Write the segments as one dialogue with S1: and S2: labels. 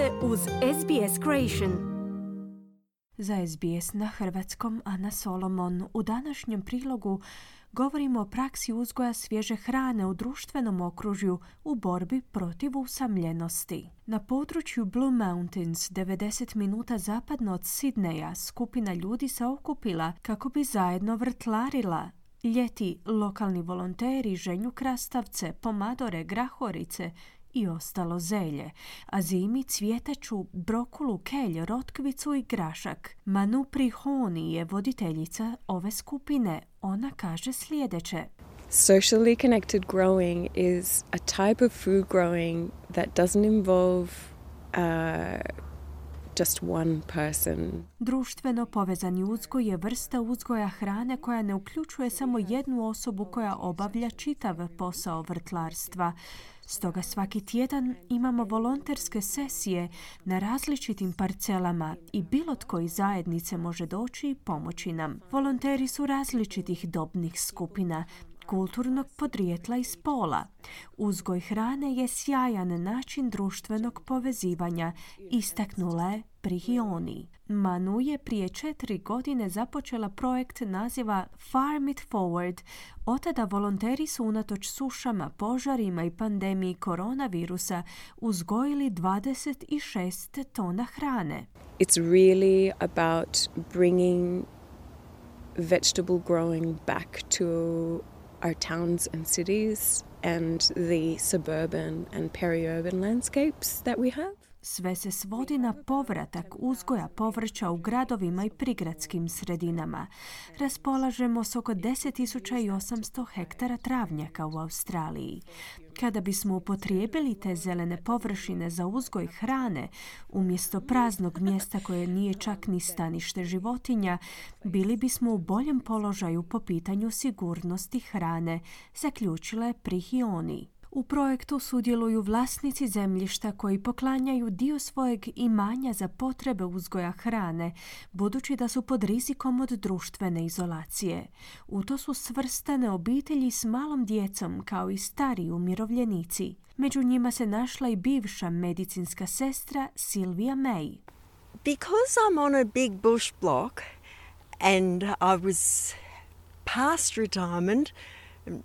S1: ste uz SBS Creation.
S2: Za SBS na hrvatskom Ana Solomon. U današnjem prilogu govorimo o praksi uzgoja svježe hrane u društvenom okružju u borbi protiv usamljenosti. Na području Blue Mountains, 90 minuta zapadno od Sidneja, skupina ljudi se okupila kako bi zajedno vrtlarila. Ljeti lokalni volonteri ženju krastavce, pomadore, grahorice i ostalo zelje, a zimi cvjetaču, brokulu, kelj, rotkvicu i grašak. Manu Prihoni je voditeljica ove skupine. Ona kaže sljedeće.
S3: Socially connected growing is a type of food growing that doesn't involve uh, just one person.
S2: Društveno povezani uzgoj je vrsta uzgoja hrane koja ne uključuje samo jednu osobu koja obavlja čitav posao vrtlarstva. Stoga svaki tjedan imamo volonterske sesije na različitim parcelama i bilo tko iz zajednice može doći i pomoći nam. Volonteri su različitih dobnih skupina, kulturnog podrijetla i spola. Uzgoj hrane je sjajan način društvenog povezivanja, istaknula je Prihioni. Manu je prije četiri godine započela projekt naziva Farm It Forward. Otada volonteri su unatoč sušama, požarima i pandemiji koronavirusa uzgojili 26 tona hrane.
S3: It's really about bringing vegetable growing back to our towns and cities and the suburban and peri-urban landscapes that we have.
S2: Sve se svodi na povratak uzgoja povrća u gradovima i prigradskim sredinama. Raspolažemo s oko 10.800 hektara travnjaka u Australiji. Kada bismo upotrijebili te zelene površine za uzgoj hrane, umjesto praznog mjesta koje nije čak ni stanište životinja, bili bismo u boljem položaju po pitanju sigurnosti hrane, zaključila je Prihioni. U projektu sudjeluju vlasnici zemljišta koji poklanjaju dio svojeg imanja za potrebe uzgoja hrane, budući da su pod rizikom od društvene izolacije. U to su svrstane obitelji s malom djecom kao i stari umirovljenici. Među njima se našla i bivša medicinska sestra Silvia May.
S4: Because I'm on a big bush block and I was past retirement,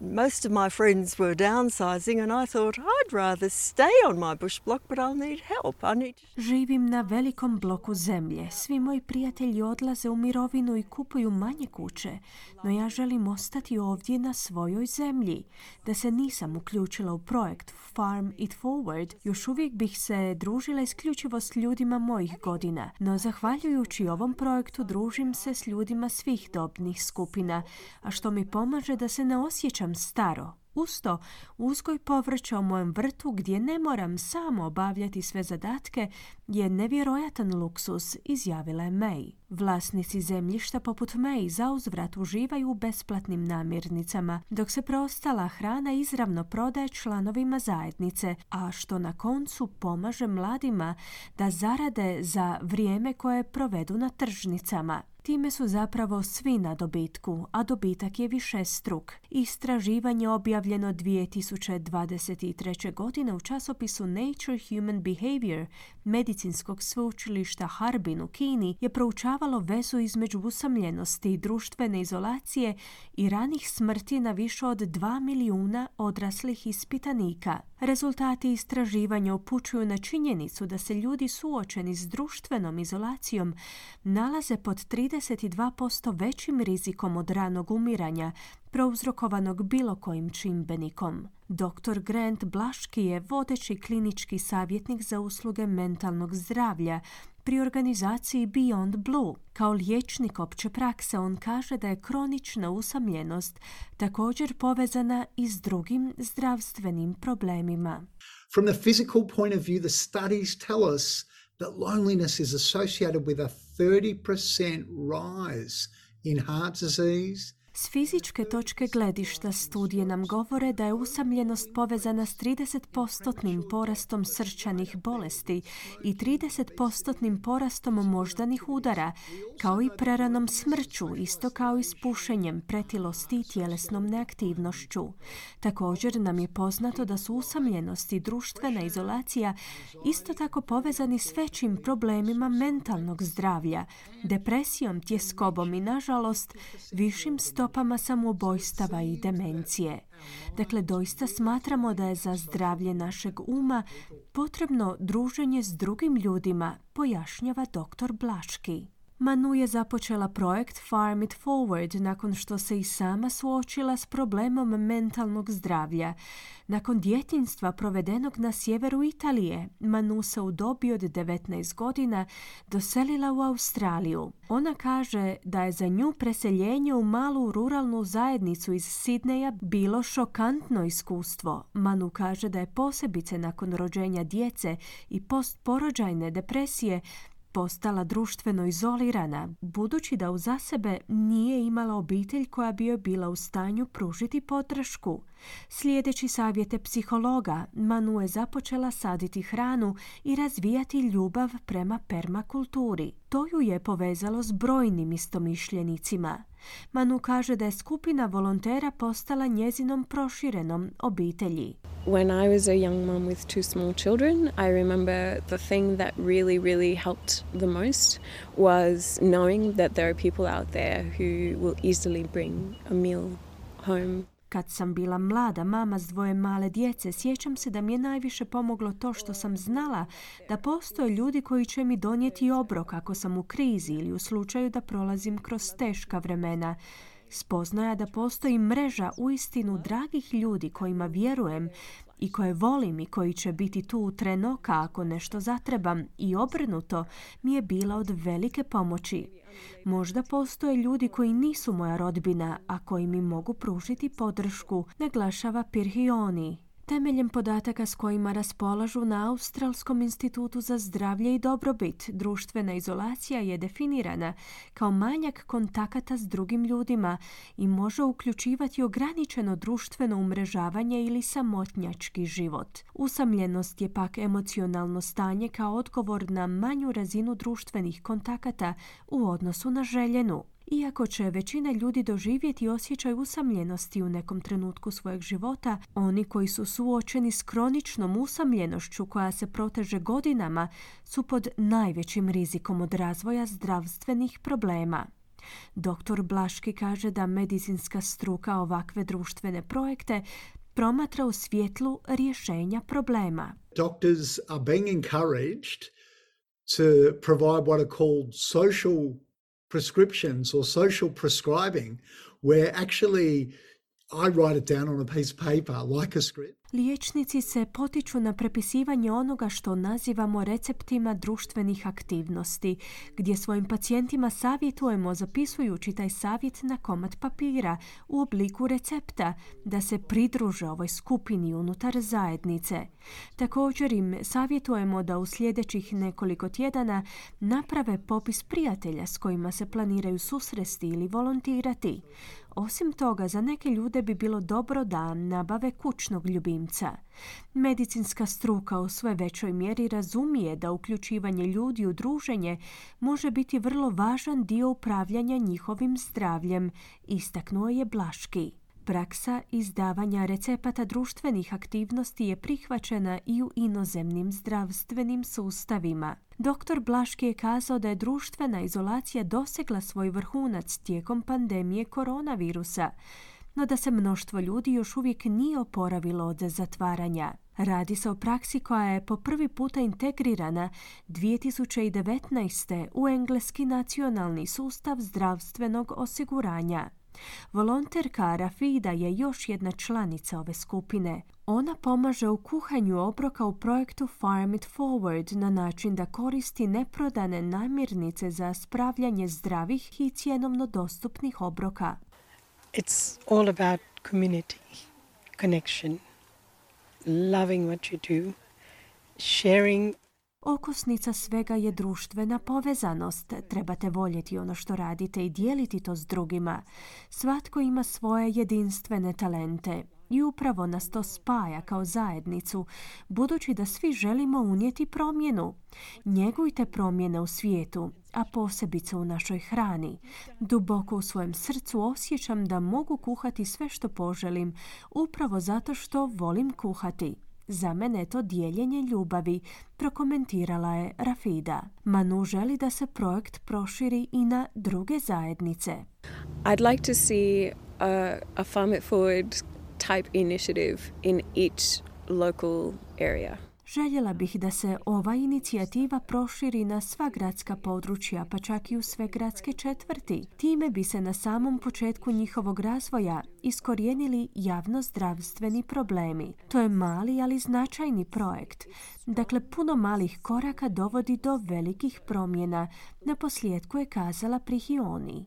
S4: most of my friends were downsizing and I thought I'd rather stay on my bush block but I'll need help. I need...
S2: Živim na velikom bloku zemlje. Svi moji prijatelji odlaze u mirovinu i kupuju manje kuće, no ja želim ostati ovdje na svojoj zemlji. Da se nisam uključila u projekt Farm It Forward, još uvijek bih se družila isključivo s ljudima mojih godina, no zahvaljujući ovom projektu družim se s ljudima svih dobnih skupina, a što mi pomaže da se ne osjećam osjećam staro. Usto, uzgoj povrća u mojem vrtu gdje ne moram samo obavljati sve zadatke je nevjerojatan luksus, izjavila je May. Vlasnici zemljišta poput May zauzvrat uživaju u besplatnim namirnicama, dok se preostala hrana izravno prodaje članovima zajednice, a što na koncu pomaže mladima da zarade za vrijeme koje provedu na tržnicama. Time su zapravo svi na dobitku, a dobitak je više struk. Istraživanje objavljeno 2023. godine u časopisu Nature Human Behavior medicinskog sveučilišta Harbin u Kini je proučavalo vezu između usamljenosti i društvene izolacije i ranih smrti na više od 2 milijuna odraslih ispitanika. Rezultati istraživanja upućuju na činjenicu da se ljudi suočeni s društvenom izolacijom nalaze pod 32% većim rizikom od ranog umiranja prouzrokovanog bilo kojim čimbenikom. Dr. Grant Blaški je vodeći klinički savjetnik za usluge mentalnog zdravlja pri organizaciji Beyond Blue. Kao liječnik opće prakse on kaže da je kronična usamljenost također povezana i s drugim zdravstvenim problemima.
S5: From the physical point of view, the studies tell us that loneliness is associated with a 30% rise in heart disease,
S2: S fizičke točke gledišta studije nam govore da je usamljenost povezana s 30% porastom srčanih bolesti i 30% porastom moždanih udara, kao i preranom smrću, isto kao i s pušenjem, pretilosti i tjelesnom neaktivnošću. Također nam je poznato da su usamljenost i društvena izolacija isto tako povezani s većim problemima mentalnog zdravlja, depresijom, tjeskobom i, nažalost, višim stopama samoubojstava i demencije. Dakle, doista smatramo da je za zdravlje našeg uma potrebno druženje s drugim ljudima, pojašnjava dr. Blaški. Manu je započela projekt Farm It Forward nakon što se i sama suočila s problemom mentalnog zdravlja. Nakon djetinstva provedenog na sjeveru Italije, Manu se u dobi od 19 godina doselila u Australiju. Ona kaže da je za nju preseljenje u malu ruralnu zajednicu iz Sidneja bilo šokantno iskustvo. Manu kaže da je posebice nakon rođenja djece i postporođajne depresije postala društveno izolirana, budući da uza sebe nije imala obitelj koja bi joj bila u stanju pružiti podršku. Slijedeći savjete psihologa, Manu je započela saditi hranu i razvijati ljubav prema permakulturi. To ju je povezalo s brojnim istomišljenicima. Manu kaže da je skupina volontera postala njezinom proširenom obitelji.
S3: When I was a young mom with two small children, I remember the thing that really, really helped the most was knowing that there are people out there who will easily bring a meal home
S2: kad sam bila mlada mama s dvoje male djece, sjećam se da mi je najviše pomoglo to što sam znala da postoje ljudi koji će mi donijeti obrok ako sam u krizi ili u slučaju da prolazim kroz teška vremena. Spoznaja da postoji mreža uistinu dragih ljudi kojima vjerujem i koje volim i koji će biti tu u trenoka ako nešto zatrebam i obrnuto mi je bila od velike pomoći. Možda postoje ljudi koji nisu moja rodbina, a koji mi mogu pružiti podršku, naglašava Pirhioni, Temeljem podataka s kojima raspolažu na Australskom institutu za zdravlje i dobrobit, društvena izolacija je definirana kao manjak kontakata s drugim ljudima i može uključivati ograničeno društveno umrežavanje ili samotnjački život. Usamljenost je pak emocionalno stanje kao odgovor na manju razinu društvenih kontakata u odnosu na željenu. Iako će većina ljudi doživjeti osjećaj usamljenosti u nekom trenutku svojeg života, oni koji su suočeni s kroničnom usamljenošću koja se proteže godinama su pod najvećim rizikom od razvoja zdravstvenih problema. Dr. Blaški kaže da medicinska struka ovakve društvene projekte promatra u svjetlu rješenja problema.
S5: Doctors are being encouraged to provide what are called social prescriptions or social prescribing where actually I write it down on a piece of paper like a script.
S2: Liječnici se potiču na prepisivanje onoga što nazivamo receptima društvenih aktivnosti, gdje svojim pacijentima savjetujemo zapisujući taj savjet na komad papira u obliku recepta da se pridruže ovoj skupini unutar zajednice. Također im savjetujemo da u sljedećih nekoliko tjedana naprave popis prijatelja s kojima se planiraju susresti ili volontirati. Osim toga, za neke ljude bi bilo dobro da nabave kućnog ljubimca. Medicinska struka u sve većoj mjeri razumije da uključivanje ljudi u druženje može biti vrlo važan dio upravljanja njihovim zdravljem, istaknuo je Blaški. Praksa izdavanja recepata društvenih aktivnosti je prihvaćena i u inozemnim zdravstvenim sustavima. Dr. Blaški je kazao da je društvena izolacija dosegla svoj vrhunac tijekom pandemije koronavirusa, no da se mnoštvo ljudi još uvijek nije oporavilo od zatvaranja. Radi se o praksi koja je po prvi puta integrirana 2019. u engleski nacionalni sustav zdravstvenog osiguranja. Volonterka Rafida je još jedna članica ove skupine. Ona pomaže u kuhanju obroka u projektu Farm It Forward na način da koristi neprodane namirnice za spravljanje zdravih i cjenovno dostupnih obroka.
S6: It's all about community, connection, loving what you do, sharing
S2: Okosnica svega je društvena povezanost. Trebate voljeti ono što radite i dijeliti to s drugima. Svatko ima svoje jedinstvene talente i upravo nas to spaja kao zajednicu, budući da svi želimo unijeti promjenu. Njegujte promjene u svijetu, a posebice u našoj hrani. Duboko u svojem srcu osjećam da mogu kuhati sve što poželim, upravo zato što volim kuhati. Za mene je to dijeljenje ljubavi, prokomentirala je Rafida. Manu želi da se projekt proširi i na druge zajednice.
S3: I'd like to see a, a Farm It Forward type initiative in each local area.
S2: Željela bih da se ova inicijativa proširi na sva gradska područja, pa čak i u sve gradske četvrti. Time bi se na samom početku njihovog razvoja iskorijenili javno-zdravstveni problemi. To je mali, ali značajni projekt. Dakle, puno malih koraka dovodi do velikih promjena. Na posljedku je kazala Prihioni.